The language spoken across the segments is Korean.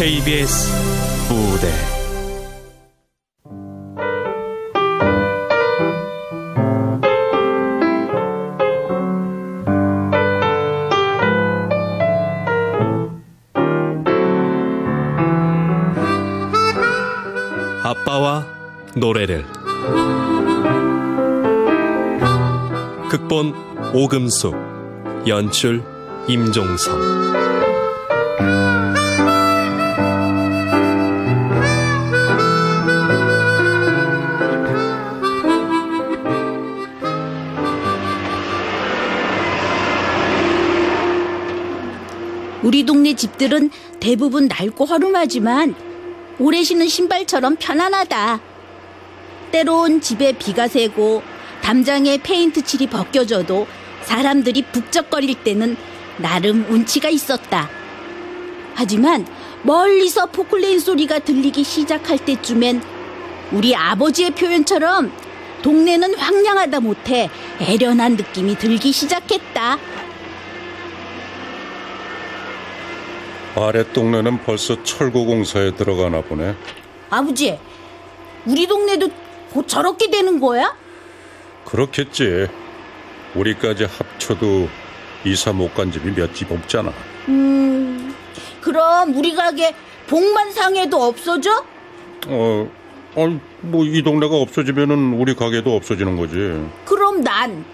KBS 무대. 아빠와 노래를. 극본 오금숙 연출 임종성 우리 동네 집들은 대부분 낡고 허름하지만 오래 신은 신발처럼 편안하다. 때론 집에 비가 새고 담장에 페인트 칠이 벗겨져도 사람들이 북적거릴 때는 나름 운치가 있었다. 하지만 멀리서 포클레인 소리가 들리기 시작할 때쯤엔 우리 아버지의 표현처럼 동네는 황량하다 못해 애련한 느낌이 들기 시작했다. 아래 동네는 벌써 철거 공사에 들어가나 보네. 아버지, 우리 동네도 곧 저렇게 되는 거야? 그렇겠지. 우리까지 합쳐도 이사 못 간 집이 몇 집 없잖아. 음, 그럼 우리 가게 복만상에도 없어져? 어, 아니, 뭐 이 동네가 없어지면은 우리 가게도 없어지는 거지. 그럼 난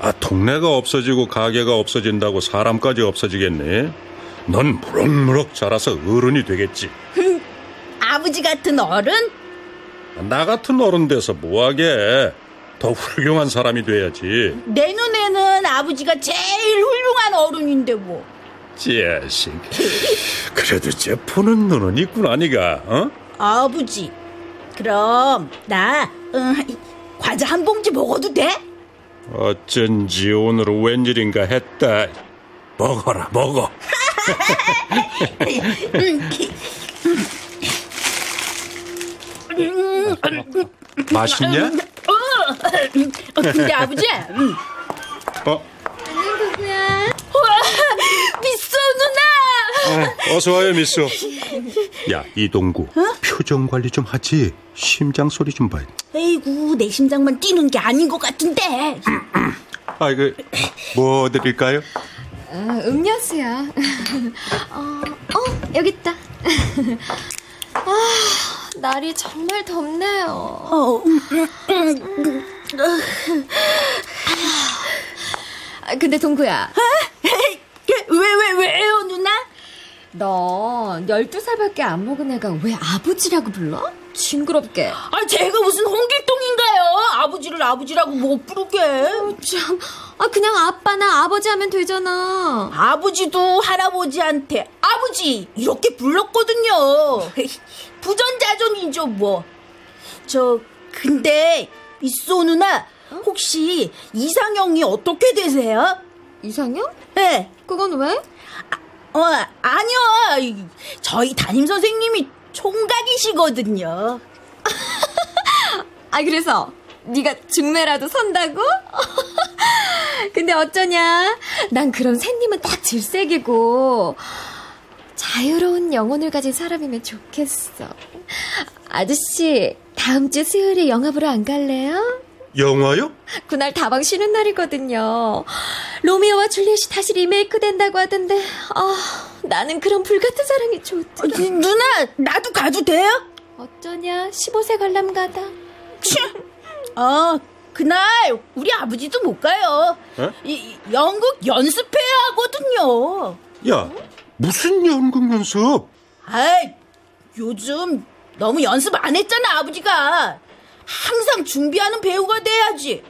아, 동네가 없어지고 가게가 없어진다고 사람까지 없어지겠니? 넌 무럭무럭 자라서 어른이 되겠지. 아버지 같은 어른? 나 같은 어른 돼서 뭐하게? 더 훌륭한 사람이 돼야지. 내 눈에는 아버지가 제일 훌륭한 어른인데 뭐. 자식. 그래도 쟤 푸는 눈은 있구나, 니가, 어? 아버지, 그럼 나 어, 과자 한 봉지 먹어도 돼? 어쩐지 오늘은 웬일인가 했다. 먹어라, 먹어. 맛있냐? 어, 근데 아버지, 음. 어, 미소 누나! 어, 어서 와요, 미수. 야, 이동구. 표정 관리 좀 하지. 심장 소리 좀 봐. 에이구, 내 심장만 뛰는 게 아닌 것 같은데. 아, 이거, 뭐 드릴까요? 아, 음료수요. 어, 어, 여기 있다. 아, 날이 정말 덥네요. 어, 아, 근데 동구야, 왜, 왜, 왜요, 누나? 너 12살밖에 안 먹은 애가 왜 아버지라고 불러? 징그럽게. 아, 제가 무슨 홍길동인가요? 아버지를 아버지라고 못 부르게. 참, 아, 그냥 아빠나 아버지 하면 되잖아. 아버지도 할아버지한테 아버지 이렇게 불렀거든요. 부전자전이죠 뭐. 저 근데 미소 누나 혹시 이상형이 어떻게 되세요? 이상형? 네. 그건 왜? 어 아니요. 저희 담임 선생님이 총각이시거든요. 아, 그래서 네가 중매라도 선다고? 근데 어쩌냐? 난 그런 샌님은 딱 질색이고 자유로운 영혼을 가진 사람이면 좋겠어. 아저씨, 다음 주 수요일에 영화 보러 안 갈래요? 영화요? 그날 다방 쉬는 날이거든요. 로미오와 줄리엣이 다시 리메이크 된다고 하던데, 아, 나는 그런 불같은 사랑이 어, 좋더라. 누나 나도 가도 돼요? 어쩌냐? 15세 관람가다. 어 그날 우리 아버지도 못 가요. 에? 이, 이 연극 연습해야 하거든요. 야, 무슨 연극 연습? 아이, 요즘 너무 연습 안 했잖아, 아버지가. 항상 준비하는 배우가 돼야지.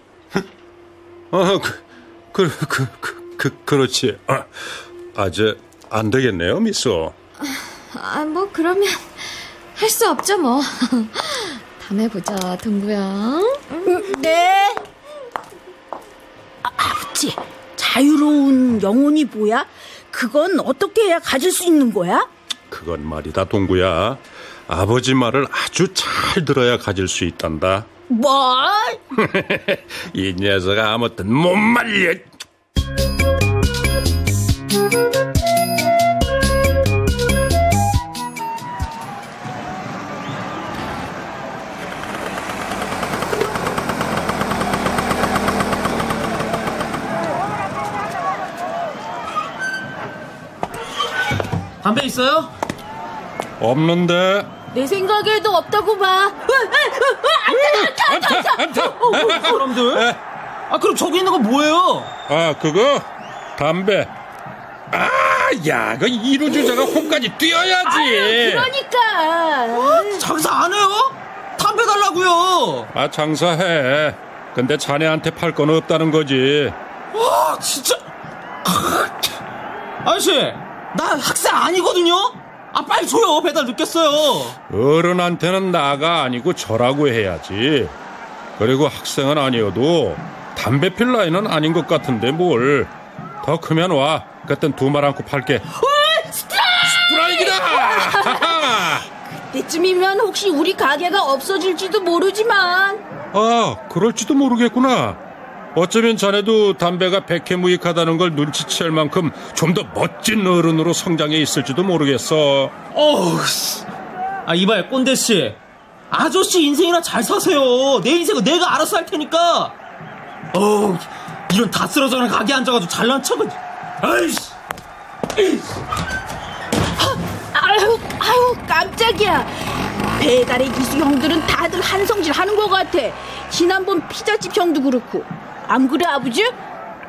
아, 그, 그, 그, 그, 그 그렇지. 아, 아재, 안 되겠네요, 미소. 아, 뭐, 그러면 할 수 없죠, 뭐. 다음에 보자, 동구야. 네. 아, 아버지, 자유로운 영혼이 뭐야? 그건 어떻게 해야 가질 수 있는 거야? 그건 말이다, 동구야. 아버지 말을 아주 잘 들어야 가질 수 있단다. 뭐? 이 녀석 아무튼 못 말려. 담배 있어요? 없는데. 내 생각에도 없다고 봐. 사람들? 아, 그럼 저기 있는 거 뭐예요? 아, 그거? 담배. 아, 야, 그 이루 주자가 홈까지 뛰어야지. 그러니까. 장사 안 해요? 담배 달라고요. 아, 장사해. 근데 자네한테 팔 건 없다는 거지. 아, 진짜. 아저씨, 나 학생 아니거든요? 아, 빨리 줘요. 배달 늦겠어요. 어른한테는 나가 아니고 저라고 해야지. 그리고 학생은 아니어도 담배 필 나이는 아닌 것 같은데 뭘. 더 크면 와. 그땐 두말 안고 팔게. 스트라이크다! 때쯤이면 혹시 우리 가게가 없어질지도 모르지만. 아, 그럴지도 모르겠구나. 어쩌면 자네도 담배가 백해무익하다는 걸 눈치챌 만큼 좀 더 멋진 어른으로 성장해 있을지도 모르겠어. 어우, 씨. 아, 이봐요, 꼰대씨. 아저씨 인생이나 잘 사세요. 내 인생은 내가 알아서 할 테니까. 어우, 이런 다 쓰러져는 가게 앉아가지고 잘난 척은. 아이씨. 아유, 아유, 깜짝이야. 배달의 기수 형들은 다들 한성질 하는 것 같아. 지난번 피자집 형도 그렇고. 안 그래, 아버지?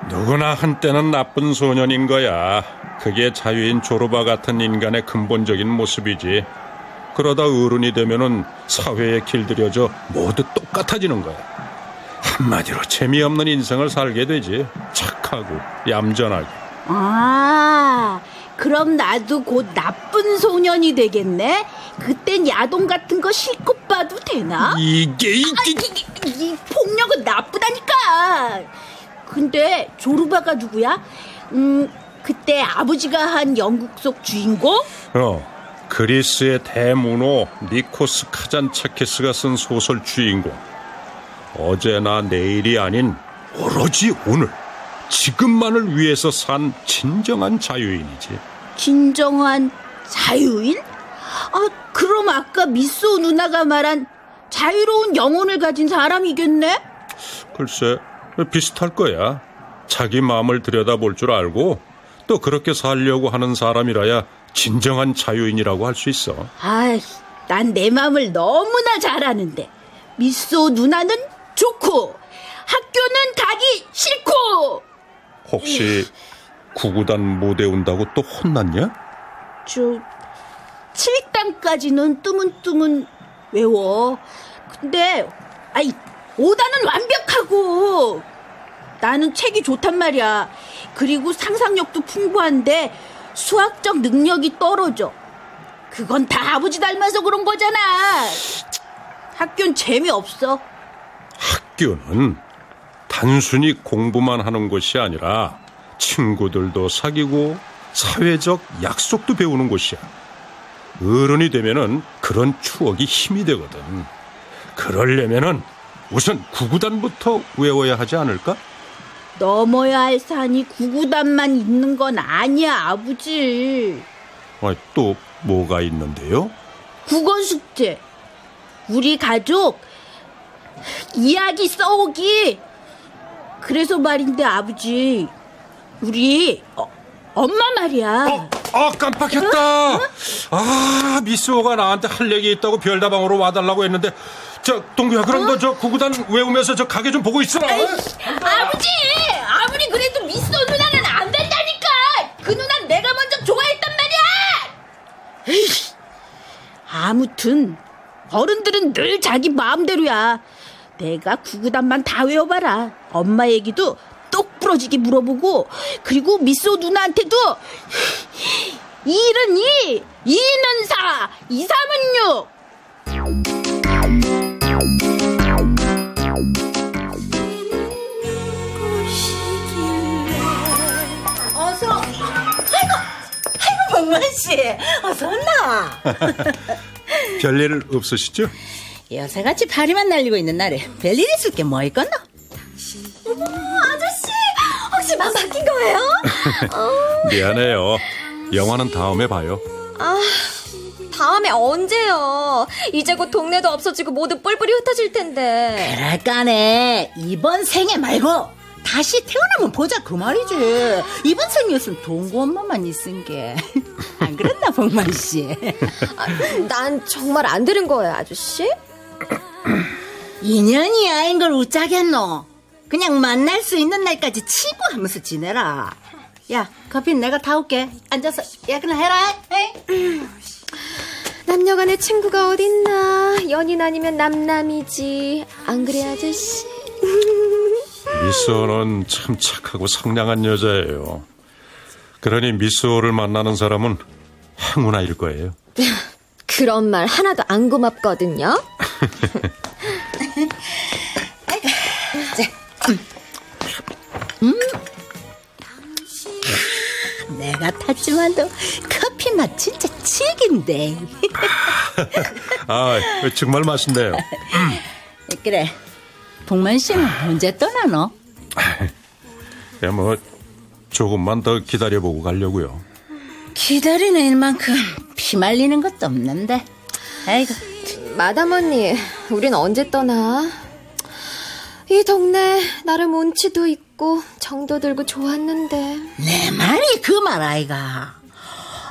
누구나 한때는 나쁜 소년인 거야. 그게 자유인 조르바 같은 인간의 근본적인 모습이지. 그러다 어른이 되면은 사회에 길들여져 모두 똑같아지는 거야. 한마디로 재미없는 인생을 살게 되지. 착하고 얌전하게. 아, 그럼 나도 곧 나쁜 소년이 되겠네? 그땐 야동 같은 거 실컷 봐도 되나? 이게 아, 이게 이, 이, 이 폭력은 나쁘다니까. 근데 조르바가 누구야? 음, 그때 아버지가 한 영국 속 주인공? 어 그리스의 대문호 니코스 카잔차키스가 쓴 소설 주인공. 어제나 내일이 아닌 오로지 오늘 지금만을 위해서 산 진정한 자유인이지. 진정한 자유인? 아, 그럼 아까 미소 누나가 말한 자유로운 영혼을 가진 사람이겠네? 글쎄 비슷할 거야. 자기 마음을 들여다볼 줄 알고 또 그렇게 살려고 하는 사람이라야 진정한 자유인이라고 할 수 있어. 아이, 난 내 마음을 너무나 잘 아는데. 미소 누나는 좋고, 학교는 가기 싫고! 혹시 구구단 못 외운다고 또 혼났냐? 저, 7단까지는 뜨문뜨문 외워. 근데, 아이, 5단은 완벽하고! 나는 책이 좋단 말이야. 그리고 상상력도 풍부한데, 수학적 능력이 떨어져. 그건 다 아버지 닮아서 그런 거잖아. 학교는 재미없어. 학교는 단순히 공부만 하는 곳이 아니라 친구들도 사귀고 사회적 약속도 배우는 곳이야. 어른이 되면은 그런 추억이 힘이 되거든. 그러려면은 우선 구구단부터 외워야 하지 않을까? 넘어야 할 산이 구구단만 있는 건 아니야, 아버지. 아, 또 뭐가 있는데요? 국어 숙제. 우리 가족 이야기 써오기. 그래서 말인데 아버지, 우리 어, 엄마 말이야. 어, 아 깜빡했다. 아 미스오가 나한테 할 얘기 있다고 별다방으로 와달라고 했는데 저 동규야 그럼 너저 구구단 외우면서 저 가게 좀 보고 있어. 아버지, 아무리 그래도 미소 누나는 안 된다니까. 그 누나는 내가 먼저 좋아했단 말이야. 에이, 아무튼 어른들은 늘 자기 마음대로야. 내가 구구단만 다 외워봐라. 엄마 얘기도 똑 부러지게 물어보고 그리고 미소 누나한테도 이는 이, 이는 사, 이삼은 육. 어서. 아이고, 아이고 박만 씨, 어서 왔나? 별일 없으시죠? 요새같이 파리만 날리고 있는 날에 별일 있을 게 뭐 있겠노? 어머, 아저씨! 혹시 마음 바뀐 거예요? 미안해요. 영화는 다음에 봐요. 아, 다음에 언제요? 이제 곧 동네도 없어지고 모두 뿔뿔이 흩어질 텐데. 그럴까네 이번 생에 말고 다시 태어나면 보자 그 말이지. 이번 생이었으면 동구 엄마만 있은 게. 안 그랬나, 복만 씨? 아, 난 정말 안 들은 거예요, 아저씨? 인연이 아닌 걸 웃자겠노. 그냥 만날 수 있는 날까지 치고 하면서 지내라. 야, 커피 내가 타올게. 앉아서 야근을 해라. 에이? 남녀간의 친구가 어딨나? 연인 아니면 남남이지. 안 그래, 아저씨? 미스오는 참 착하고 상냥한 여자예요. 그러니 미스오를 만나는 사람은 행운아일 거예요. 그런 말 하나도 안 고맙거든요. 내가 탔지만도 커피 맛 진짜 칙인데. 아, 정말 맛있네요. 그래. 복만 씨는 언제 떠나노? 야, 뭐 조금만 더 기다려보고 가려고요. 기다리는 일만큼 피 말리는 것도 없는데. 아이고. 마담 언니, 우린 언제 떠나? 이 동네 나름 운치도 있고 정도 들고 좋았는데 내 말이 그 말 아이가.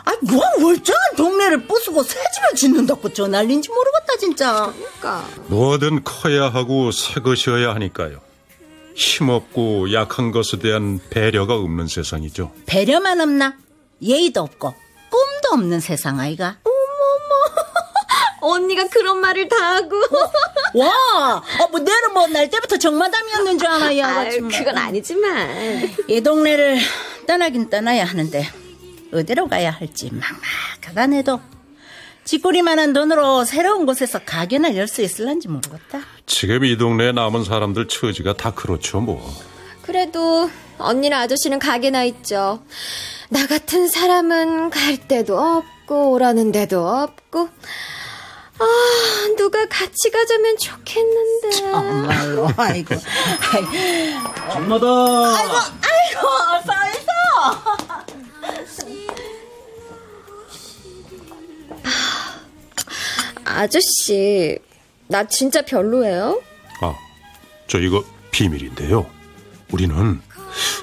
아, 뭐 멀쩡한 동네를 부수고 새 집을 짓는다고 저 난린지 모르겠다 진짜. 그러니까 뭐든 커야 하고 새 것이어야 하니까요. 힘없고 약한 것에 대한 배려가 없는 세상이죠. 배려만 없나? 예의도 없고 꿈도 없는 세상 아이가. 언니가 그런 말을 다 하고 와, 어, 뭐 내는 뭐날 때부터 정마담이었는 줄 아나 이. 아유, 그건 아니지만 이 동네를 떠나긴 떠나야 하는데 어디로 가야 할지 막막하다 내도 쥐꼬리만한 돈으로 새로운 곳에서 가게나 열 수 있을런지 모르겠다. 지금 이 동네에 남은 사람들 처지가 다 그렇죠, 뭐. 그래도 언니랑 아저씨는 가게나 있죠. 나 같은 사람은 갈 데도 없고 오라는 데도 없고 아 누가 같이 가자면 좋겠는데 정말로 아이고. 엄마다. 아이고 어서 어서. 아저씨 나 진짜 별로예요? 아, 저 이거 비밀인데요. 우리는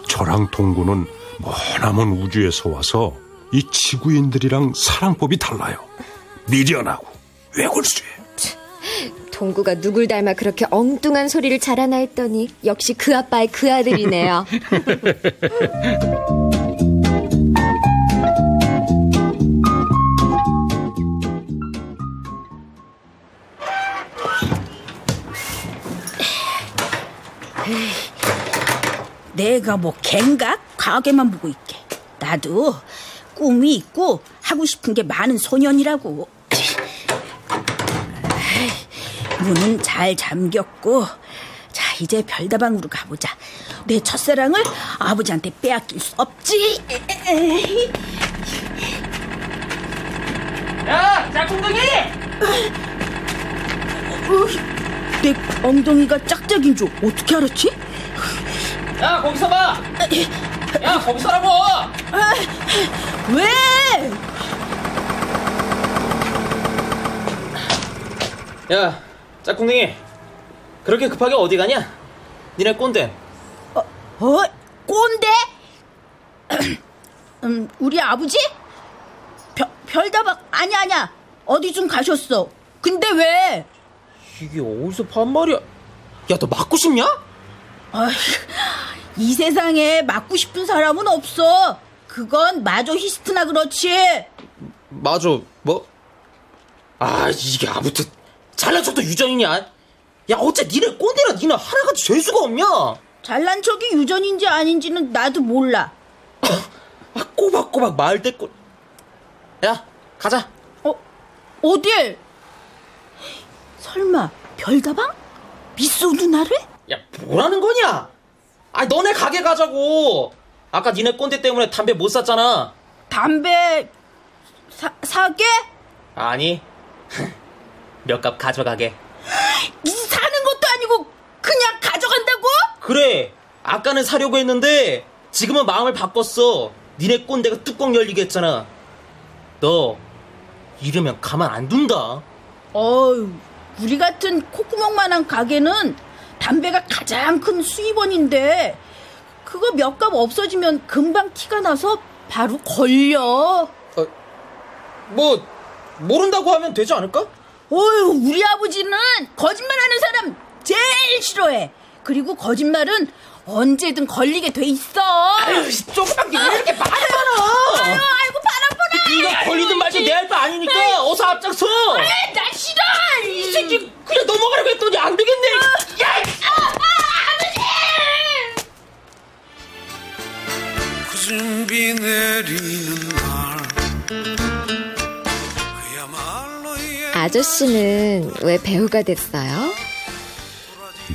저랑 동구는 머나먼 우주에서 와서 이 지구인들이랑 사랑법이 달라요. 미련하고 외골수해. 동구가 누굴 닮아 그렇게 엉뚱한 소리를 잘하나 했더니 역시 그 아빠의 그 아들이네요. 내가 뭐 갠가? 가게만 보고 있게. 나도 꿈이 있고 하고 싶은 게 많은 소년이라고. 아이, 문은 잘 잠겼고 자 이제 별다방으로 가보자. 내 첫사랑을 아버지한테 빼앗길 수 없지. 야, 짝꿍둥이! 내 엉덩이가 짝짝인 줄 어떻게 알았지? 야, 거기서 봐! 야, 거기서라고! 왜? 야, 짝꿍둥이. 그렇게 급하게 어디 가냐? 니네 꼰대. 어? 꼰대? 음, 우리 아버지? 별, 별다방 아니 아니야 어디 좀 가셨어 근데 왜? 이게 어디서 반말이야? 야, 너 맞고 싶냐? 아휴, 이 세상에 맞고 싶은 사람은 없어 그건 마조히스트나 그렇지 맞아, 뭐? 아, 이게 아무튼 잘난 척도 유전이냐? 야, 어째 니네 꼰대라 니네 하나같이 재수가 없냐? 잘난 척이 유전인지 아닌지는 나도 몰라 아, 꼬박꼬박 말대꾸. 야, 가자. 어? 어딜? 설마 별다방? 미소 누나를? 야, 뭐라는 거냐? 아, 너네 가게 가자고. 아까 니네 꼰대 때문에 담배 못 샀잖아. 담배 사, 사게? 아니, 몇갑 가져가게. 이 사는 것도 아니고 그냥 가져간다고? 그래, 아까는 사려고 했는데 지금은 마음을 바꿨어. 니네 꼰대가 뚜껑 열리게 했잖아. 너 이러면 가만 안 둔다. 어휴, 우리 같은 콧구멍만한 가게는 담배가 가장 큰 수입원인데 그거 몇 값 없어지면 금방 티가 나서 바로 걸려. 뭐 모른다고 하면 되지 않을까? 어휴, 우리 아버지는 거짓말하는 사람 제일 싫어해. 그리고 거짓말은 언제든 걸리게 돼 있어. 아유, 조그만 게왜 이렇게 많아? 아유, 아이고 바람보나. 네가 걸리든 말든 내할거 아니니까 어서 앞장서. 나 싫어. 이 새끼 그냥 넘어가라고 했더니 안 되겠네. 야! 굳은 비 내리는 아저씨는 왜 배우가 됐어요?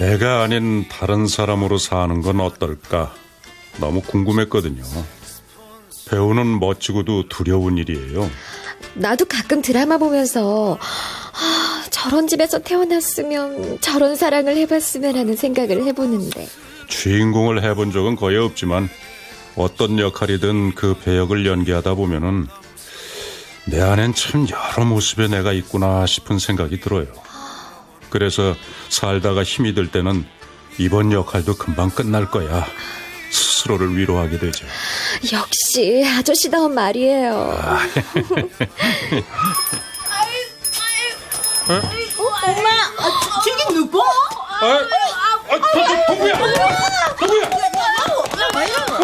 내가 아닌 다른 사람으로 사는 건 어떨까 너무 궁금했거든요. 배우는 멋지고도 두려운 일이에요. 나도 가끔 드라마 보면서 아, 저런 집에서 태어났으면 저런 사랑을 해봤으면 하는 생각을 해보는데 주인공을 해본 적은 거의 없지만 어떤 역할이든 그 배역을 연기하다 보면은 내 안엔 참 여러 모습의 내가 있구나 싶은 생각이 들어요. 그래서 살다가 힘이 들 때는 이번 역할도 금방 끝날 거야. 스스로를 위로하게 되죠. 역시 아저씨다운 말이에요. 엄마, 아, 저기 누구? 아, 아, 도, 도, 동구야! 동구야!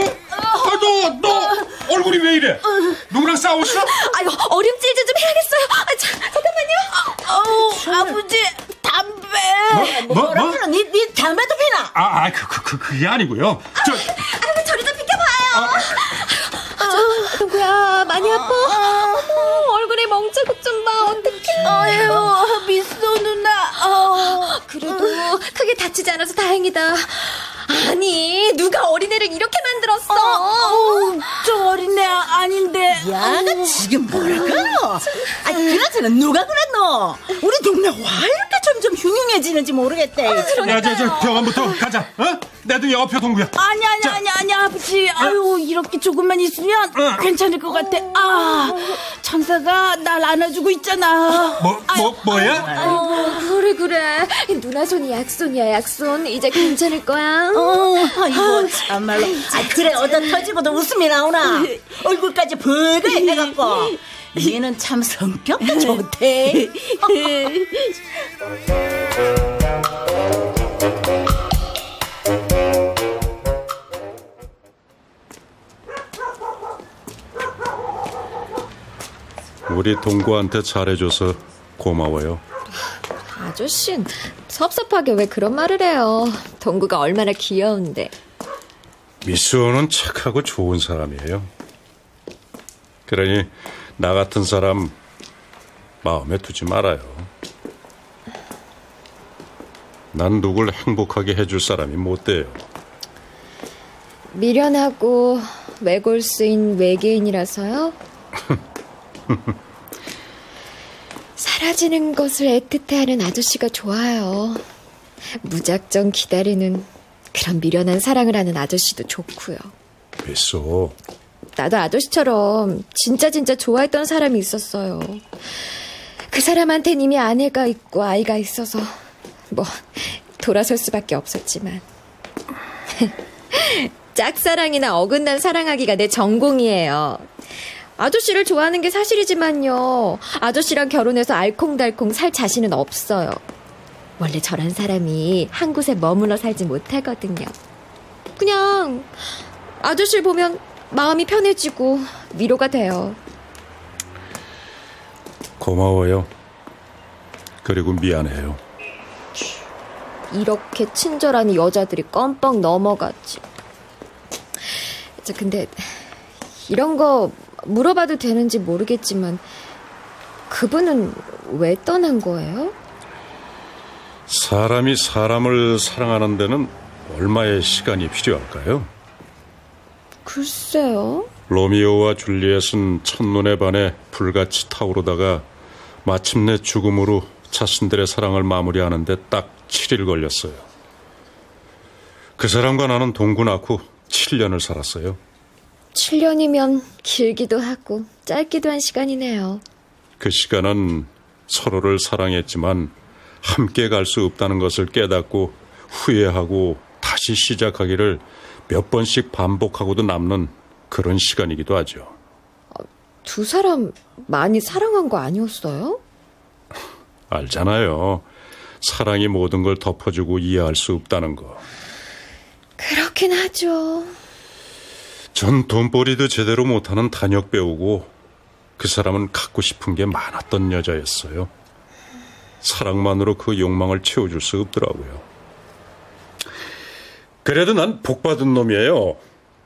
아, 너, 너 얼굴이 왜 이래? 누구랑 싸웠어? 아유 어림질 좀 해야겠어요. 아, 자, 잠깐만요. 어우, 아버지 담배. 뭐, 뭐, 뭐? 니, 니 담배도 피나? 아, 아, 그, 그, 그, 그게 아니고요. 저, 아유 저리 좀 비켜봐요. 아, 동구야 많이 아파? 어머 얼굴에 멍자국 좀 봐. 어떡해. 아유, 미소 누나. 어. 그래도 크게 다치지 않아서 다행이다. 아니 누가 어린애를 이렇게 만 들었어? 어우, 저 어린애 아닌데. 야, 나 지금 뭐랄까? 아니, 그나저나 누가 그랬노? 우리 동네 와 이렇게 점점 흉흉해지는지 모르겠대. 야, 저, 저, 병원부터 가자. 어? 내 등에 업혀, 동구야. 아니, 아니, 아니, 아니, 아버지. 아유, 이렇게 조금만 있으면 괜찮을 것 같아. 아, 천사가 날 안아주고 있잖아. 뭐, 뭐, 뭐야? 어, 그래 그래 누나 손이 약손이야 약손 이제 괜찮을 거야 어, 아이고, 참말로. 아, 그래, 얻어 터지고도 웃음이 나오나? 얼굴까지 벌게 해갖고. 얘는 참 성격도 좋대. 우리 동구한테 잘해줘서 고마워요. 아저씨 섭섭하게 왜 그런 말을 해요 동구가 얼마나 귀여운데 미수호는 착하고 좋은 사람이에요. 그러니 나 같은 사람 마음에 두지 말아요. 난 누굴 행복하게 해줄 사람이 못 돼요. 미련하고 외골수인 외계인이라서요 사라지는 것을 애틋해하는 아저씨가 좋아요 무작정 기다리는 그런 미련한 사랑을 하는 아저씨도 좋고요 미수, 나도 아저씨처럼 진짜 진짜 좋아했던 사람이 있었어요. 그 사람한텐 이미 아내가 있고 아이가 있어서 뭐 돌아설 수밖에 없었지만 짝사랑이나 어긋난 사랑하기가 내 전공이에요. 아저씨를 좋아하는 게 사실이지만요. 아저씨랑 결혼해서 알콩달콩 살 자신은 없어요. 원래 저런 사람이 한 곳에 머물러 살지 못하거든요. 그냥 아저씨를 보면 마음이 편해지고 위로가 돼요. 고마워요. 그리고 미안해요. 이렇게 친절한 여자들이 껌뻑 넘어갔지. 저 근데 이런 거 물어봐도 되는지 모르겠지만 그분은 왜 떠난 거예요? 사람이 사람을 사랑하는 데는 얼마의 시간이 필요할까요? 글쎄요. 로미오와 줄리엣은 첫눈에 반해 불같이 타오르다가 마침내 죽음으로 자신들의 사랑을 마무리하는데 딱 7일 걸렸어요. 그 사람과 나는 동구 낳고 7년을 살았어요. 7년이면 길기도 하고 짧기도 한 시간이네요. 그 시간은 서로를 사랑했지만 함께 갈 수 없다는 것을 깨닫고 후회하고 다시 시작하기를 몇 번씩 반복하고도 남는 그런 시간이기도 하죠. 두 사람 많이 사랑한 거 아니었어요? 알잖아요. 사랑이 모든 걸 덮어주고 이해할 수 없다는 거. 그렇긴 하죠. 전 돈벌이도 제대로 못하는 단역 배우고 그 사람은 갖고 싶은 게 많았던 여자였어요. 사랑만으로 그 욕망을 채워줄 수 없더라고요. 그래도 난 복받은 놈이에요.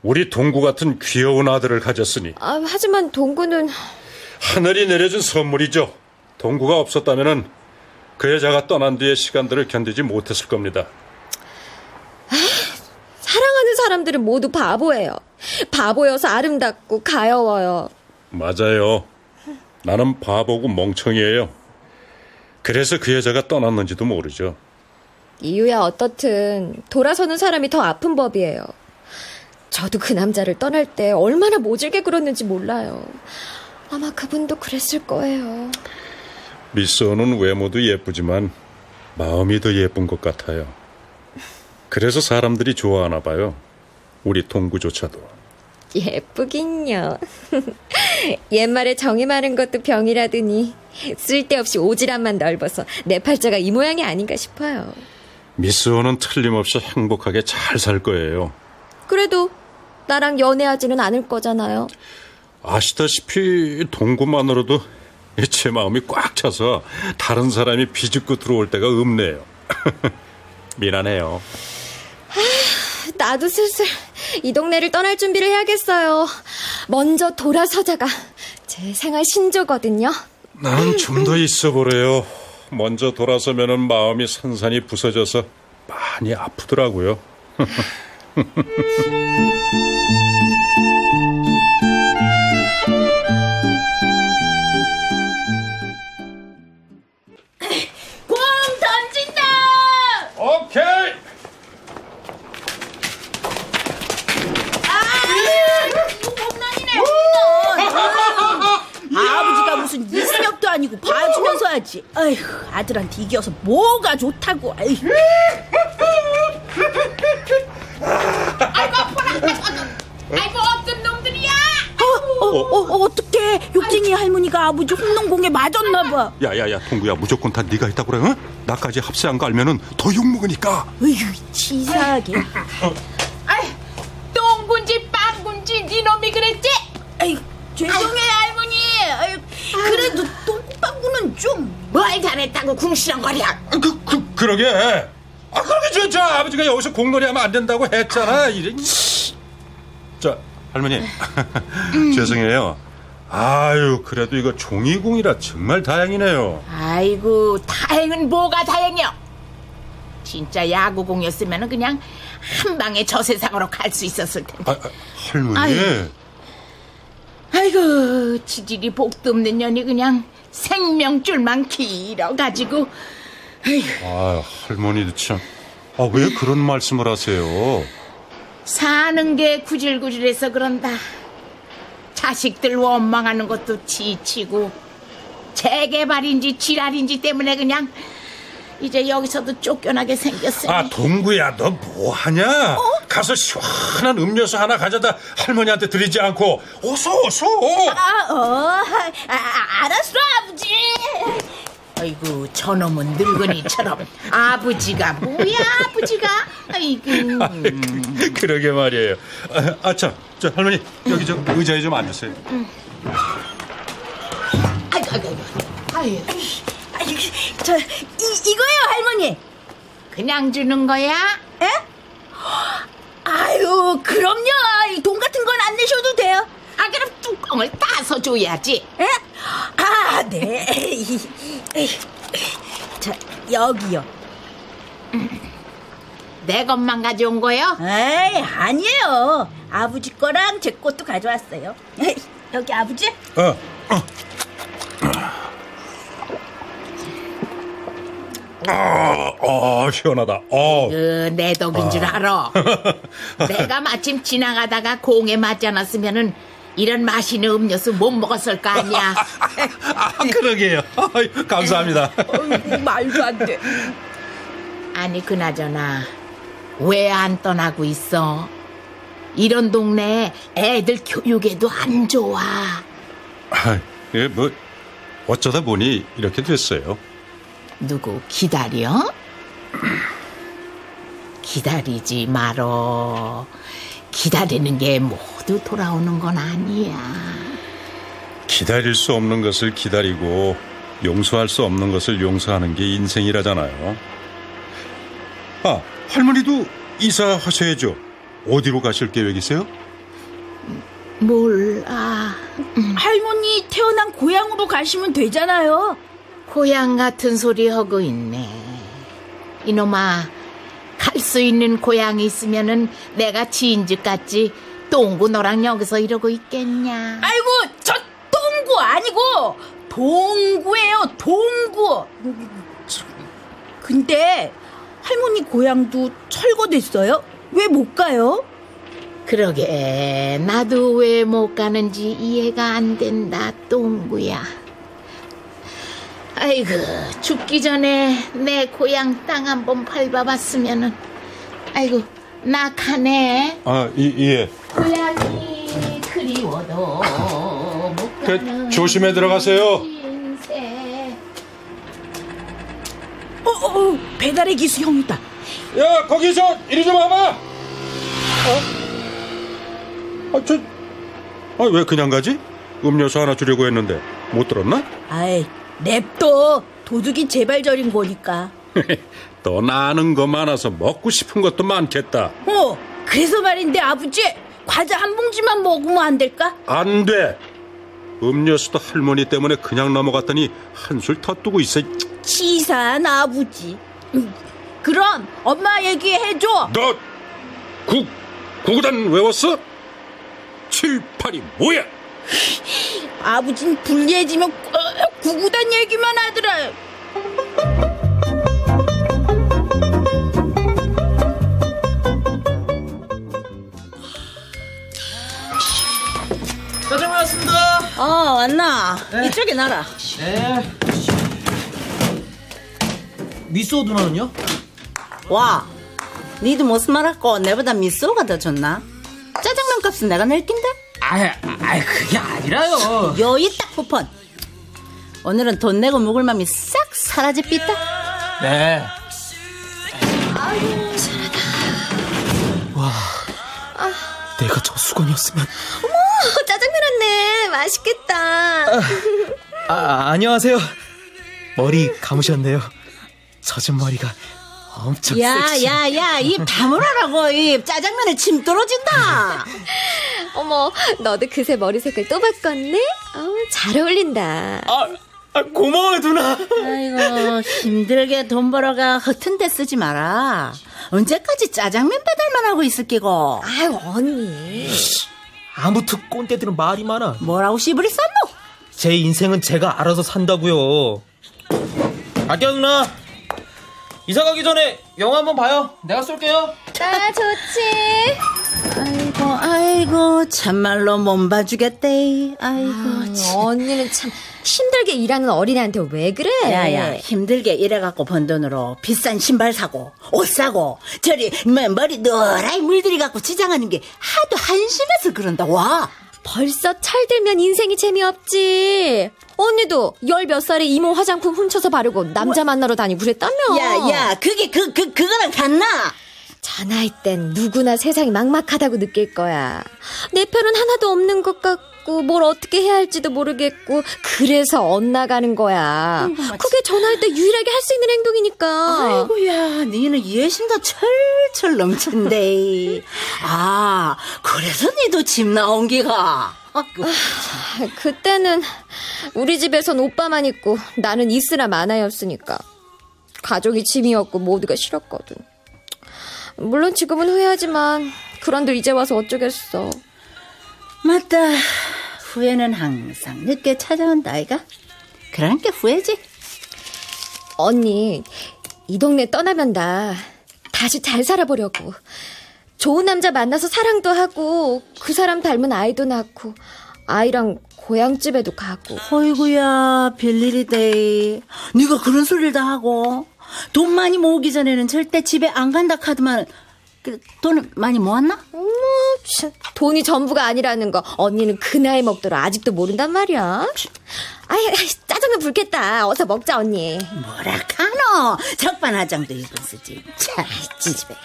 우리 동구 같은 귀여운 아들을 가졌으니 아, 하지만 동구는 하늘이 내려준 선물이죠. 동구가 없었다면은 그 여자가 떠난 뒤의 시간들을 견디지 못했을 겁니다. 사랑하는 사람들은 모두 바보예요. 바보여서 아름답고 가여워요. 맞아요. 나는 바보고 멍청이에요. 그래서 그 여자가 떠났는지도 모르죠. 이유야 어떻든 돌아서는 사람이 더 아픈 법이에요. 저도 그 남자를 떠날 때 얼마나 모질게 굴었는지 몰라요. 아마 그분도 그랬을 거예요. 미소는 외모도 예쁘지만 마음이 더 예쁜 것 같아요. 그래서 사람들이 좋아하나 봐요. 우리 동구조차도. 예쁘긴요. 옛말에 정이 많은 것도 병이라더니 쓸데없이 오지랖만 넓어서 내 팔자가 이 모양이 아닌가 싶어요. 미스오는 틀림없이 행복하게 잘 살 거예요. 그래도 나랑 연애하지는 않을 거잖아요. 아시다시피 동구만으로도 제 마음이 꽉 차서 다른 사람이 비집고 들어올 때가 없네요. 미안해요. 나도 슬슬 이 동네를 떠날 준비를 해야겠어요. 먼저 돌아서자가 제 생활 신조거든요. 나는 좀더 있어 보래요. 먼저 돌아서면은 마음이 산산이 부서져서 많이 아프더라고요. 공 던진다! 오케이. 홈런이네, 아버지가 무슨 이승엽도 아니고 봐주면서 하지. 아휴, 아들한테 이겨서 뭐가 좋다고. 아휴. 아이고, 어떤 놈들이야! 어, 어, 어, 어떡해. 욕쟁이 할머니가 아버지 홈런 공에 맞았나 봐. 야야야 동구야 무조건 다 네가 했다 그래? 응? 나까지 합세한 거 알면은 더 욕먹으니까. 어휴, 치사하게. 아이, 똥군지 빵군지 네 놈이 그랬지? 아휴, 죄송해, 할머니. 아휴, 그래도 똥빵구는 좀. 뭘 잘했다고 궁시렁거려. 그, 그 그러게. 아 그러게 저, 저 아버지가 여기서 공놀이 하면 안 된다고 했잖아. 이래. 자 할머니 죄송해요. 아유 그래도 이거 종이공이라 정말 다행이네요. 아이고, 다행은 뭐가 다행이여. 진짜 야구공이었으면 그냥 한 방에 저 세상으로 갈 수 있었을 텐데. 아, 아, 할머니. 아유. 아이고, 지질이 복도 없는 년이 그냥 생명줄만 길어가지고. 아 할머니도 참. 아 왜 그런 말씀을 하세요? 사는 게 구질구질해서 그런다. 자식들 원망하는 것도 지치고 재개발인지 지랄인지 때문에 그냥 이제 여기서도 쫓겨나게 생겼으니 아 동구야 너 뭐하냐? 가서 시원한 음료수 하나 가져다 할머니한테 드리지 않고 어서 어서. 아, 어, 아, 아, 알았어, 아버지. 아이고 저놈은 늙은이처럼 아버지가 뭐야 아버지가 아이고 그러게 말이에요. 아, 아참, 저 할머니 여기 저 의자에 좀 앉으세요. 아이고 아이고 아이고 아유, 저, 이, 이거요, 할머니. 그냥 주는 거야? 에? 아유, 그럼요. 이돈 같은 건 안 내셔도 돼요. 아 그럼 뚜껑을 따서 줘야지 에? 아, 네. 자, 여기요. 내 것만 가져온 거요? 에이, 아니에요. 아버지 거랑 제 것도 가져왔어요. 에이, 여기 아버지? 어, 아, 아, 시원하다. 어. 그, 내 덕인 줄 알아. 내가 마침 지나가다가 공에 맞지 않았으면은 이런 맛있는 음료수 못 먹었을 거 아니야. 아, 그러게요. 감사합니다. 어이구, 말도 안 돼. 아니 그나저나 왜 안 떠나고 있어? 이런 동네 애들 교육에도 안 좋아. 아, 예, 뭐 어쩌다 보니 이렇게 됐어요. 누구 기다려? 기다리지 말어. 기다리는 게 모두 돌아오는 건 아니야. 기다릴 수 없는 것을 기다리고 용서할 수 없는 것을 용서하는 게 인생이라잖아요. 아, 할머니도 이사하셔야죠. 어디로 가실 계획이세요? 몰라. 할머니 태어난 고향으로 가시면 되잖아요. 고향 같은 소리 하고 있네. 이놈아, 갈 수 있는 고향이 있으면은 내가 지인 집 같지. 똥구 너랑 여기서 이러고 있겠냐. 아이고 저 동구 아니고 동구예요 동구. 근데 할머니 고향도 철거됐어요? 왜 못 가요? 그러게, 나도 왜 못 가는지 이해가 안 된다, 똥구야. 아이고, 죽기 전에 내 고향 땅 한번 밟아봤으면은, 아이고, 나 가네. 아, 이, 예. 고향이 그리워도 못 그, 가는 조심해 들어가세요. 인생. 어, 어, 어 배달의 기수 형이다. 야, 거기서 이리 좀 와봐. 어? 아, 저, 아, 왜 그냥 가지? 음료수 하나 주려고 했는데 못 들었나? 아이 냅둬 도둑이 저린 거니까. 또 나는 거 많아서 먹고 싶은 것도 많겠다. 어 그래서 말인데 아버지 과자 한 봉지만 먹으면 안 될까? 안 돼. 음료수도 할머니 때문에 그냥 넘어갔더니 한술 더 뜨고 있어. 치사한 아버지. 음, 그럼 엄마 얘기해줘. 너 구, 구구단 외웠어? 7, 8이 뭐야? 아버진 불리해지면 어, 구구단 얘기만 하더라. 짜장면 왔습니다. 어, 왔나? 이쪽에 놔라. 네. 미소 누나는요? 와, 니도 무슨 말 할 거 내보다 미소가 더 좋나? 짜장면 값은 내가 낼 낀데? 아, 아, 그게 아니라요. 여기 딱 쿠폰. 오늘은 돈 내고 묵을 맘이 싹 사라질 삐다. 네. 내가 저 수건이었으면. 어, 짜장면 왔네. 맛있겠다. 아, 안녕하세요. 머리 감으셨네요. 젖은 머리가 엄청 야, 섹시. 야, 야, 입 다물어라고, 입. 짜장면에 침 떨어진다. 어머, 너도 그새 머리 색깔 또 바꿨네? 어, 잘 어울린다. 아, 아, 고마워요, 누나. 아이고, 힘들게 돈 벌어가 허튼 데 쓰지 마라. 언제까지 짜장면 배달만 하고 있을 끼고. 아유, 언니. 아무튼 꼰대들은 말이 많아. 뭐라고 씨부리 쌌노? 제 인생은 제가 알아서 산다고요. 아껴 누나. 이사 가기 전에 영화 한번 봐요. 내가 쏠게요. 나 좋지. 아이고, 아이고, 참말로 몸 봐주겠대. 아이고, 참. 언니는 참 힘들게 일하는 어린애한테 왜 그래? 야야 힘들게 일해갖고 번 돈으로 비싼 신발 사고 옷 사고 저리 뭐, 머리 노랗게 물들이갖고 지장하는 게 하도 한심해서 그런다 와 벌써 철들면 인생이 재미없지. 언니도 열 몇 살에 이모 화장품 훔쳐서 바르고 남자 만나러 다니고 그랬다며. 야 야 그게 그, 그, 그거랑 같나 저 나이 땐 누구나 세상이 막막하다고 느낄 거야. 내 편은 하나도 없는 것 같고 뭘 어떻게 해야 할지도 모르겠고 그래서 엇나가는 거야. 그게 저 나이 때 유일하게 할 수 있는 행동이니까. 아이고야 니는 예심도 철철 넘친데 아 그래서 니도 집 나온 기가 아이고, 그때는 우리 집에선 오빠만 있고 나는 이스라 마나였으니까 가족이 짐이었고 모두가 싫었거든. 물론 지금은 후회하지만 그런들 이제 와서 어쩌겠어. 맞다 후회는 항상 늦게 찾아온다 아이가 그런 게 후회지 언니, 이 동네 떠나면 나 다시 잘 살아보려고. 좋은 남자 만나서 사랑도 하고 그 사람 닮은 아이도 낳고 아이랑 고향집에도 가고. 어이구야 별일이대 네가 그런 소리를 다 하고 돈 많이 모으기 전에는 절대 집에 안 간다 카드만 그 돈을 많이 모았나? 어머, 참, 돈이 전부가 아니라는 거 언니는 그 나이 먹도록 아직도 모른단 말이야. 아이, 아이, 짜장면 불겠다. 어서 먹자 언니. 뭐라 카노 적반하장도 이분 쓰지 참 지집애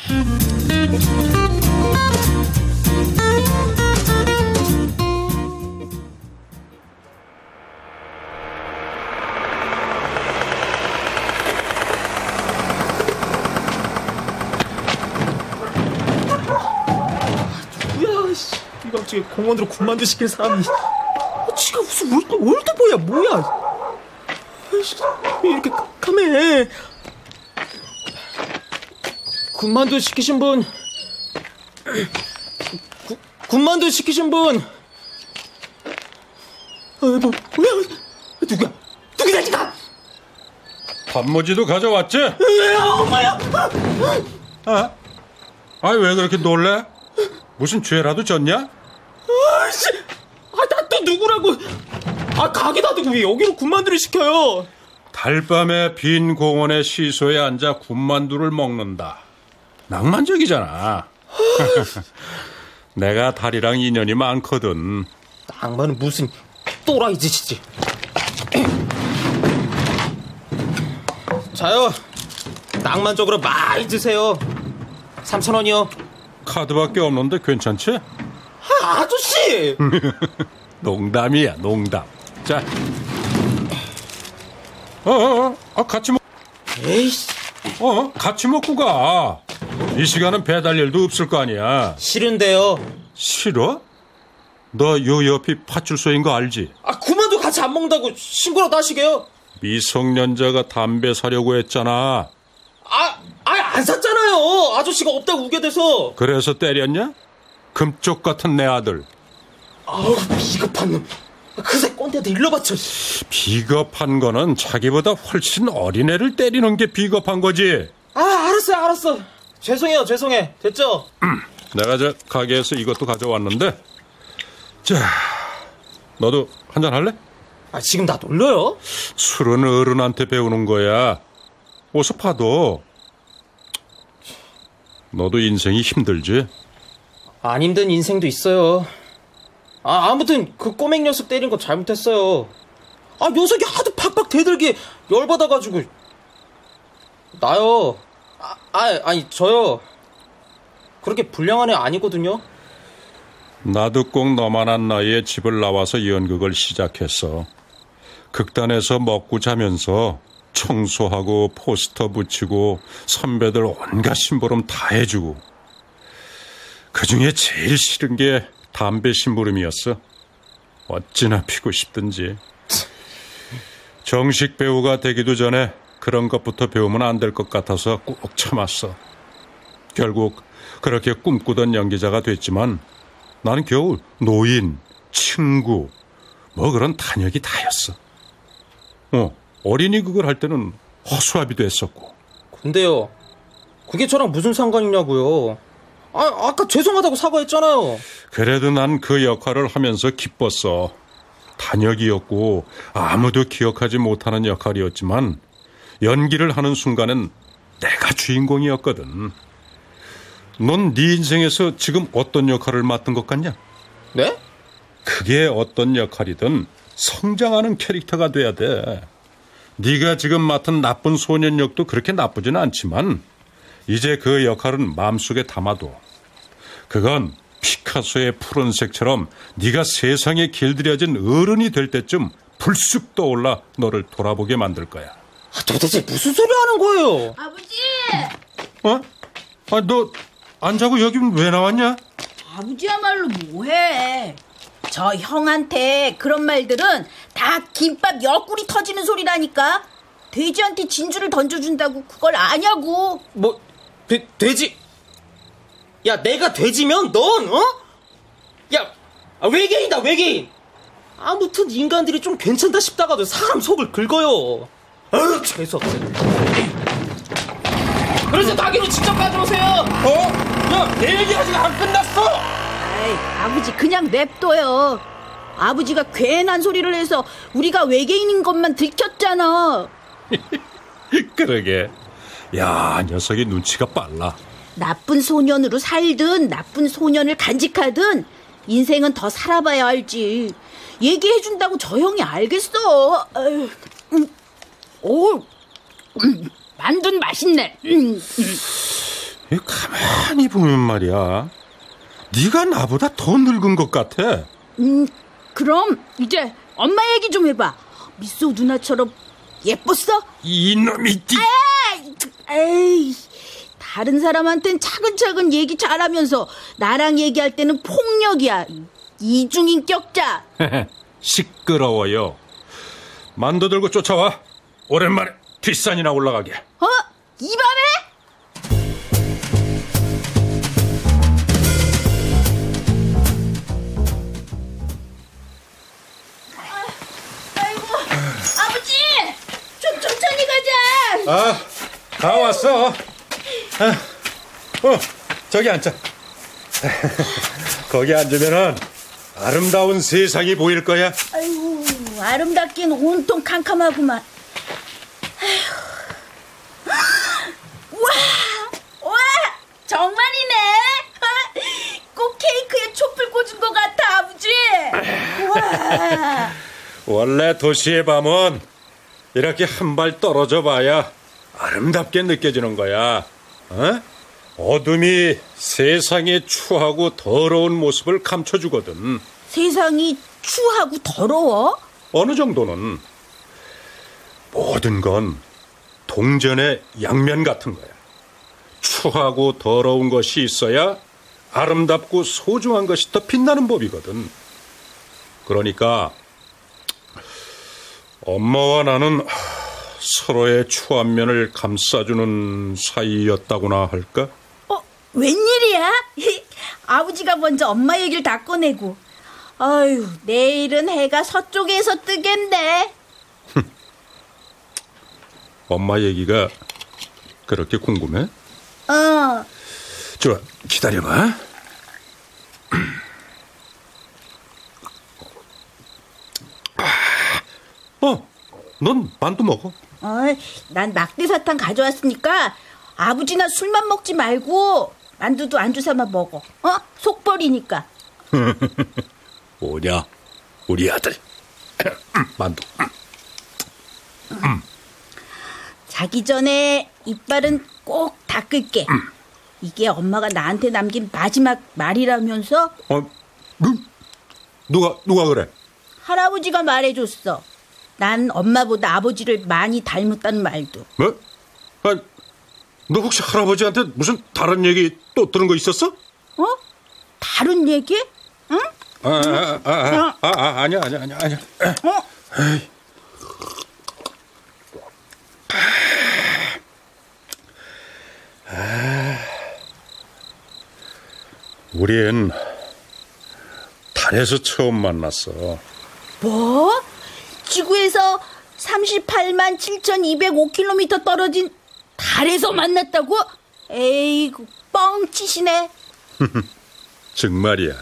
이 갑자기 공원으로 군만두 시킬 사람이. 아, 지가 무슨 올드, 올드보야, 뭐야. 왜 이렇게 깜깜해. 군만두 시키신 분. 구, 군만두 시키신 분. 아, 뭐, 뭐야. 누구야? 누구야, 지가? 단무지도 가져왔지? 엄마야. 아? 아이 왜 그렇게 놀래? 무슨 죄라도 졌냐? 아이씨. 아, 나 또 누구라고. 아, 가게 놔두고 왜 여기로 군만두를 시켜요? 달밤에 빈 공원의 시소에 앉아 군만두를 먹는다. 낭만적이잖아. 내가 달이랑 인연이 많거든. 낭만은 무슨 또라이 짓이지. 자요. 낭만적으로 많이 드세요. 3천 원이요. 카드밖에 없는데 괜찮지? 아, 아저씨. 농담이야, 농담. 자. 어, 어, 어, 아, 같이 먹, 에이씨. 어, 같이 먹고 가. 이 시간은 배달 일도 없을 거 아니야. 싫은데요. 싫어? 너 요 옆이 파출소인 거 알지? 아, 그만도 같이 안 먹는다고 신고라도 하시게요. 미성년자가 담배 사려고 했잖아. 아, 아, 안 샀잖아요. 아저씨가 없다고 우게 돼서. 그래서 때렸냐? 금쪽 같은 내 아들. 아우, 비겁한 놈. 그새 꼰대한테 일러 바쳐. 비겁한 거는 자기보다 훨씬 어린애를 때리는 게 비겁한 거지. 아, 알았어요, 알았어. 죄송해요, 죄송해. 됐죠? 내가 저 가게에서 이것도 가져왔는데. 자, 너도 한 잔 할래? 아, 지금 나 놀려요? 술은 어른한테 배우는 거야. 어서 봐도. 너도 인생이 힘들지? 안 힘든 인생도 있어요. 아, 아무튼 그 꼬맹 녀석 때린 거 잘못했어요. 아, 녀석이 하도 팍팍 대들게 열받아가지고. 나요. 아, 아, 아니, 저요. 그렇게 불량한 애 아니거든요. 나도 꼭 너만한 나이에 집을 나와서 연극을 시작했어. 극단에서 먹고 자면서 청소하고 포스터 붙이고 선배들 온갖 심부름 다 해주고 그 중에 제일 싫은 게 담배 심부름이었어. 어찌나 피고 싶든지. 정식 배우가 되기도 전에 그런 것부터 배우면 안 될 것 같아서 꾹 참았어. 결국 그렇게 꿈꾸던 연기자가 됐지만 나는 겨우 노인, 친구, 뭐 그런 단역이 다였어. 어, 어린이 극을 할 때는 허수아비도 했었고. 근데요. 그게 저랑 무슨 상관이냐고요. 아, 아까 죄송하다고 사과했잖아요. 그래도 난 그 역할을 하면서 기뻤어. 단역이었고 아무도 기억하지 못하는 역할이었지만 연기를 하는 순간엔 내가 주인공이었거든. 넌 네 인생에서 지금 어떤 역할을 맡은 것 같냐? 네? 그게 어떤 역할이든 성장하는 캐릭터가 돼야 돼. 네가 지금 맡은 나쁜 소년 역도 그렇게 나쁘진 않지만 이제 그 역할은 마음속에 담아둬. 그건 피카소의 푸른색처럼 네가 세상에 길들여진 어른이 될 때쯤 불쑥 떠올라 너를 돌아보게 만들 거야. 아, 도대체 무슨 소리 하는 거예요? 아버지! 어? 아, 너 안 자고 여기 왜 나왔냐? 아버지야말로 뭐해? 저 형한테 그런 말들은 다 김밥 옆구리 터지는 소리라니까. 돼지한테 진주를 던져준다고 그걸 아냐고. 뭐, 돼, 돼지. 야, 내가 돼지면 넌, 어? 야, 아, 외계인이다, 외계인. 아무튼 인간들이 좀 괜찮다 싶다가도 사람 속을 긁어요. 아유, 재수없어. 그래서 가게로 직접 가져오세요. 어? 야, 내 얘기 아직 안 끝났어. 아이, 아버지 그냥 냅둬요. 아버지가 괜한 소리를 해서 우리가 외계인인 것만 들켰잖아. 그러게. 야, 녀석이 눈치가 빨라. 나쁜 소년으로 살든 나쁜 소년을 간직하든 인생은 더 살아봐야 알지. 얘기해준다고 저 형이 알겠어. 아유, 음, 오, 음, 만두는 맛있네. 음, 이 가만히 보면 말이야. 네가 나보다 더 늙은 것 같아. 음, 그럼 이제 엄마 얘기 좀 해봐. 미소 누나처럼 예뻤어? 이놈이 띠. 에이, 다른 사람한텐 차근차근 얘기 잘하면서 나랑 얘기할 때는 폭력이야. 이중인격자. 시끄러워요. 만두 들고 쫓아와. 오랜만에 뒷산이나 올라가게. 어? 이 밤에? 아이고, 아버지! 좀 천천히 가자! 아, 다 왔어. 아, 어, 저기 앉자. 거기 앉으면은 아름다운 세상이 보일 거야. 아이고, 아름답긴 온통 캄캄하구만. 아휴. 와, 와, 정말이네. 꼭 케이크에 촛불 꽂은 것 같아, 아버지. 와, 원래 도시의 밤은 이렇게 한 발 떨어져 봐야 아름답게 느껴지는 거야. 어? 어둠이 세상의 추하고 더러운 모습을 감춰주거든. 세상이 추하고 더러워? 어느 정도는 모든 건 동전의 양면 같은 거야. 추하고 더러운 것이 있어야 아름답고 소중한 것이 더 빛나는 법이거든. 그러니까 엄마와 나는 서로의 추한 면을 감싸주는 사이였다고나 할까? 어, 웬일이야? 아버지가 먼저 엄마 얘기를 다 꺼내고. 아유, 내일은 해가 서쪽에서 뜨겠네. 엄마 얘기가 그렇게 궁금해? 어, 좋아, 기다려봐. 어, 넌 만두 먹어. 어이, 난 막대 사탕 가져왔으니까 아버지나 술만 먹지 말고 만두도 안주 삼아 먹어. 어? 속 버리니까. 오냐, 우리 아들. 만두. 자기 전에 이빨은 꼭 닦을게. 이게 엄마가 나한테 남긴 마지막 말이라면서 어, 누, 누가, 누가 그래? 할아버지가 말해줬어. 난 엄마보다 아버지를 많이 닮았다는 말도. 뭐? 아, 너 혹시 할아버지한테 무슨 다른 얘기 또 들은 거 있었어? 어? 다른 얘기? 응? 아, 아, 아, 아, 아, 아, 아니야, 아니야, 아니야, 아니야. 어? 우린 달에서 처음 만났어. 뭐? 지구에서 38만 7,205km 떨어진 달에서 만났다고? 에이구, 뻥치시네. 정말이야.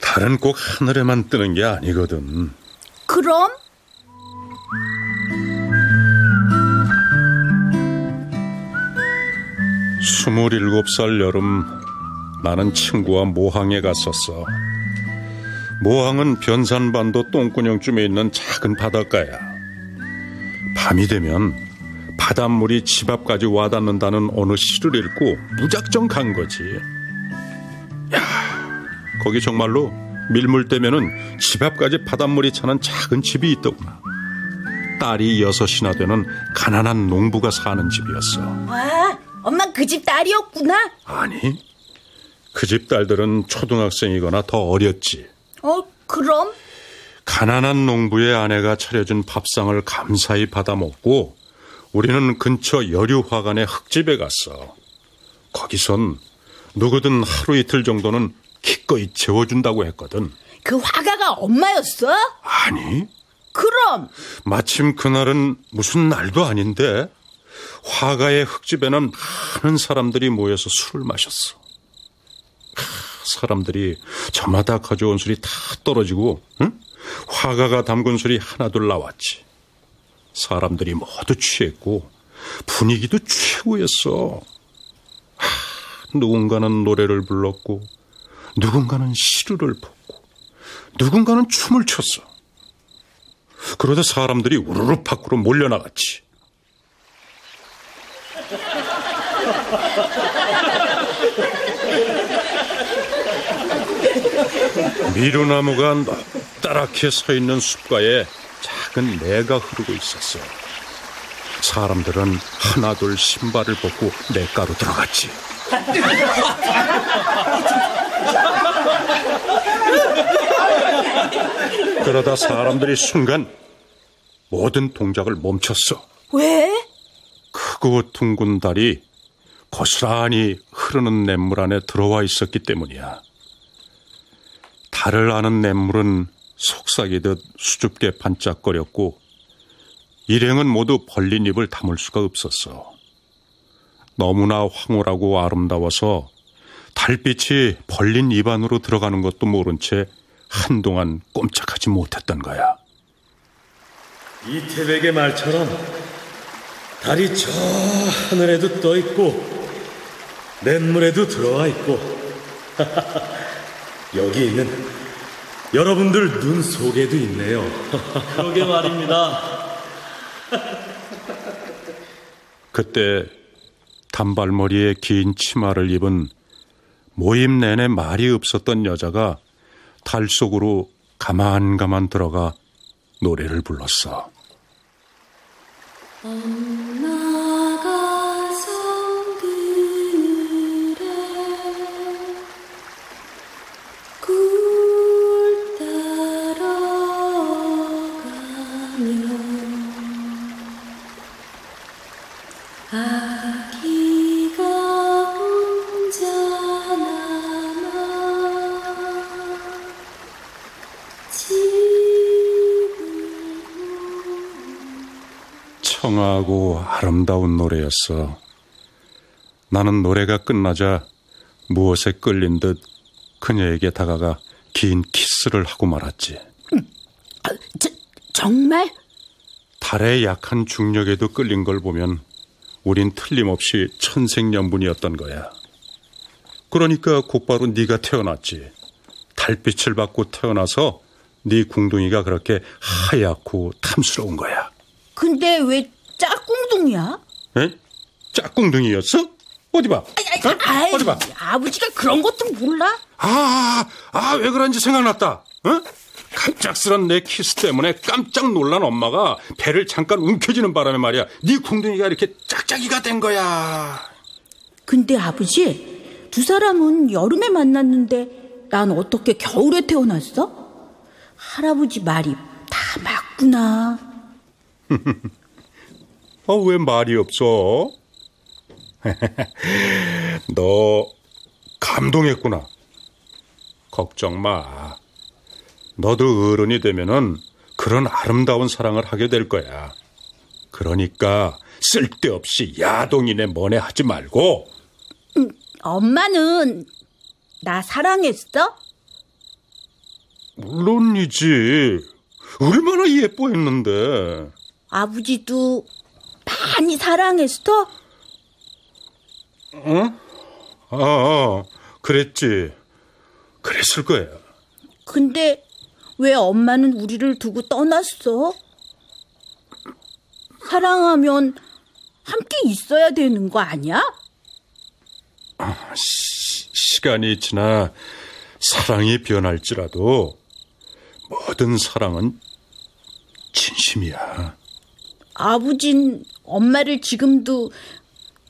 달은 꼭 하늘에만 뜨는 게 아니거든. 그럼? 스물일곱 살 여름 나는 친구와 모항에 갔었어. 모항은 변산반도 똥구녕쯤에 있는 작은 바닷가야. 밤이 되면 바닷물이 집 앞까지 와닿는다는 어느 시를 읽고 무작정 간 거지. 야, 거기 정말로 밀물 때면은 집 앞까지 바닷물이 차는 작은 집이 있더구나. 딸이 여섯이나 되는 가난한 농부가 사는 집이었어. 와, 엄마 그 집 딸이었구나. 아니, 그 집 딸들은 초등학생이거나 더 어렸지. 어, 그럼? 가난한 농부의 아내가 차려준 밥상을 감사히 받아 먹고 우리는 근처 여류화관의 흙집에 갔어. 거기선 누구든 하루 이틀 정도는 기꺼이 재워준다고 했거든. 그 화가가 엄마였어? 아니, 그럼 마침 그날은 무슨 날도 아닌데 화가의 흙집에는 많은 사람들이 모여서 술을 마셨어. 하, 사람들이 저마다 가져온 술이 다 떨어지고 응? 화가가 담근 술이 하나둘 나왔지. 사람들이 모두 취했고 분위기도 최고였어. 누군가는 노래를 불렀고 누군가는 시루를 pos고 누군가는 춤을 췄어. 그러다 사람들이 우르르 밖으로 몰려나갔지. 미루나무가 넓다랗게 서 있는 숲가에 작은 내가 흐르고 있었어. 사람들은 하나둘 신발을 벗고 내가로 들어갔지. 그러다 사람들이 순간 모든 동작을 멈췄어. 왜? 크고 둥근 달이 고스란히 흐르는 냇물 안에 들어와 있었기 때문이야. 달을 아는 냇물은 속삭이듯 수줍게 반짝거렸고 일행은 모두 벌린 입을 다물 수가 없었어. 너무나 황홀하고 아름다워서 달빛이 벌린 입 안으로 들어가는 것도 모른 채 한동안 꼼짝하지 못했던 거야. 이태백의 말처럼 달이 저 하늘에도 떠 있고 냇물에도 들어와 있고 여기 있는 여러분들 눈 속에도 있네요. 그러게 말입니다. 그때 단발머리에 긴 치마를 입은 모임 내내 말이 없었던 여자가 달 속으로 가만가만 들어가 노래를 불렀어. 청아하고 아름다운 노래였어. 나는 노래가 끝나자 무엇에 끌린 듯 그녀에게 다가가 긴 키스를 하고 말았지. 아, 저, 정말? 달의 약한 중력에도 끌린 걸 보면 우린 틀림없이 천생연분이었던 거야. 그러니까 곧바로 네가 태어났지. 달빛을 받고 태어나서 네 궁둥이가 그렇게 하얗고 탐스러운 거야. 근데 왜 짝꿍둥이야? 에? 짝꿍둥이였어? 어디 봐. 아이, 어디 봐. 아버지가 그런 것도 몰라? 아, 아, 왜 그런지 생각났다. 어? 갑작스런 내 키스 때문에 깜짝 놀란 엄마가 배를 잠깐 움켜쥐는 바람에 말이야. 네 궁둥이가 이렇게 짝짝이가 된 거야. 근데 아버지, 두 사람은 여름에 만났는데 난 어떻게 겨울에 태어났어? 할아버지 말이 다 맞구나. 아, 왜 말이 없어? 너 감동했구나. 걱정 마. 너도 어른이 되면은 그런 아름다운 사랑을 하게 될 거야. 그러니까 쓸데없이 야동이네 뭐네 하지 말고 엄마는 나 사랑했어? 물론이지. 얼마나 예뻐했는데. 아버지도 많이 사랑했어? 어? 아, 아, 그랬지. 그랬을 거야. 근데 왜 엄마는 우리를 두고 떠났어? 사랑하면 함께 있어야 되는 거 아니야? 시, 시간이 지나 사랑이 변할지라도 모든 사랑은 진심이야. 아버진 엄마를 지금도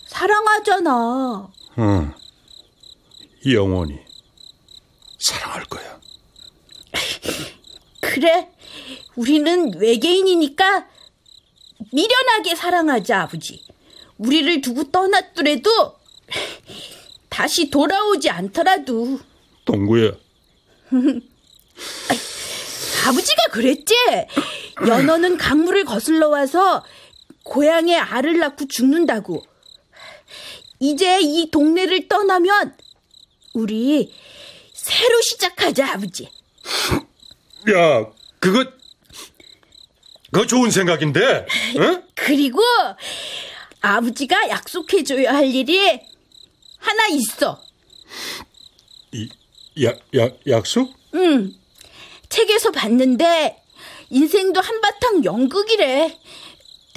사랑하잖아. 응. 영원히 사랑할 거야. 그래, 우리는 외계인이니까 미련하게 사랑하자, 아버지. 우리를 두고 떠났더라도 다시 돌아오지 않더라도 동구야. 아버지가 그랬지. 연어는 강물을 거슬러 와서 고향에 알을 낳고 죽는다고. 이제 이 동네를 떠나면 우리 새로 시작하자, 아버지. 야, 그거 그거 좋은 생각인데. 응? 그리고 아버지가 약속해 줘야 할 일이 하나 있어. 이, 약, 약, 약속? 응. 책에서 봤는데 인생도 한바탕 연극이래.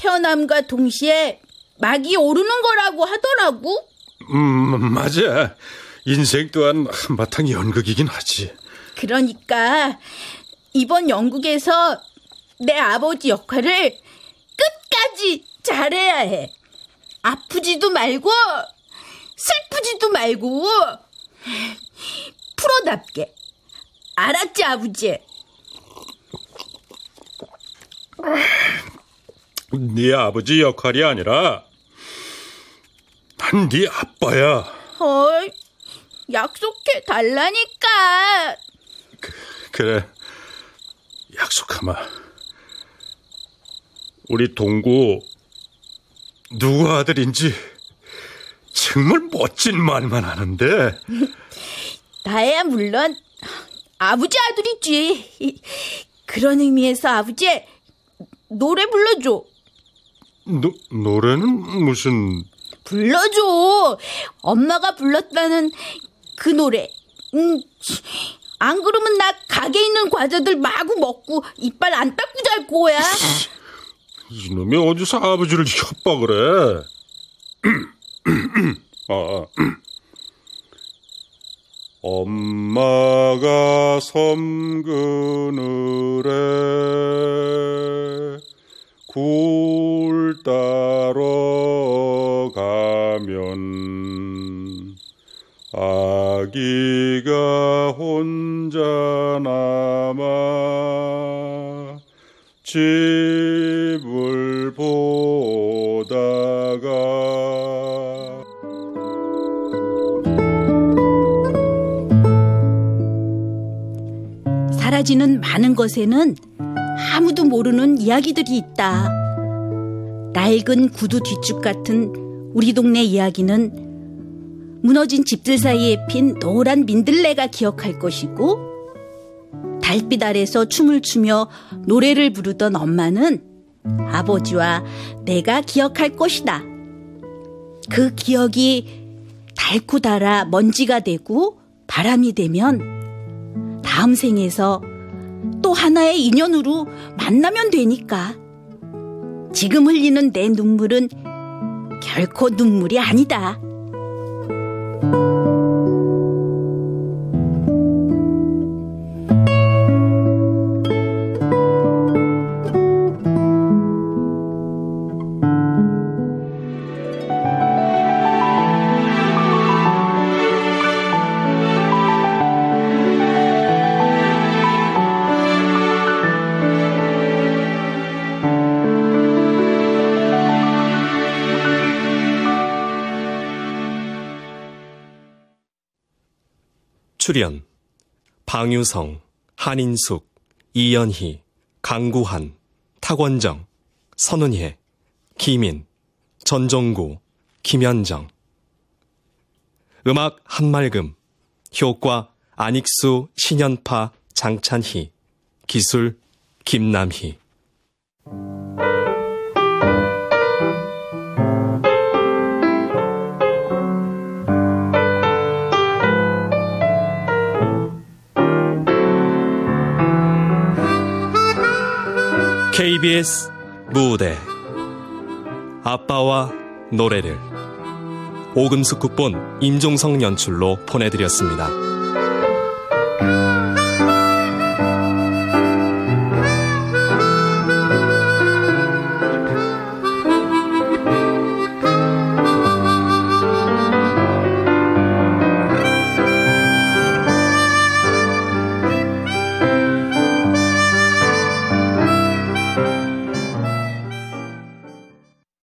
태어남과 동시에 막이 오르는 거라고 하더라고. 음, 맞아. 인생 또한 한바탕 연극이긴 하지. 그러니까 이번 연극에서 내 아버지 역할을 끝까지 잘해야 해. 아프지도 말고 슬프지도 말고 프로답게. 알았지, 아버지? 네 아버지 역할이 아니라 난 네 아빠야. 헐, 약속해 달라니까. 그래, 약속하마. 우리 동구 누구 아들인지 정말 멋진 말만 하는데 나야 물론 아버지 아들이지. 그런 의미에서 아버지 노래 불러줘. 노, 노래는 무슨 불러줘. 엄마가 불렀다는 그 노래. 음, 안 그러면 나 가게 있는 과자들 마구 먹고 이빨 안 닦고 잘 거야. 이놈이 어디서 아버지를 협박을 해? 아, 아. 엄마가 섬그늘에 굴 따러 가면 아기가 혼자 남아 집을 보다가 사라지는 많은 것에는 아무도 모르는 이야기들이 있다. 낡은 구두 뒷죽 같은 우리 동네 이야기는 무너진 집들 사이에 핀 노란 민들레가 기억할 것이고 달빛 아래서 춤을 추며 노래를 부르던 엄마는 아버지와 내가 기억할 것이다. 그 기억이 닳고 닳아 먼지가 되고 바람이 되면 다음 생에서 또 하나의 인연으로 만나면 되니까. 지금 흘리는 내 눈물은 결코 눈물이 아니다. 방유성, 한인숙, 이연희, 강구한, 탁원정, 선은혜, 김인, 전종구, 김현정. 음악 한말금 효과 안익수, 신연파, 장찬희 기술 김남희 KBS 무대 아빠와 노래를 오금숙 국본 임종성 연출로 보내드렸습니다.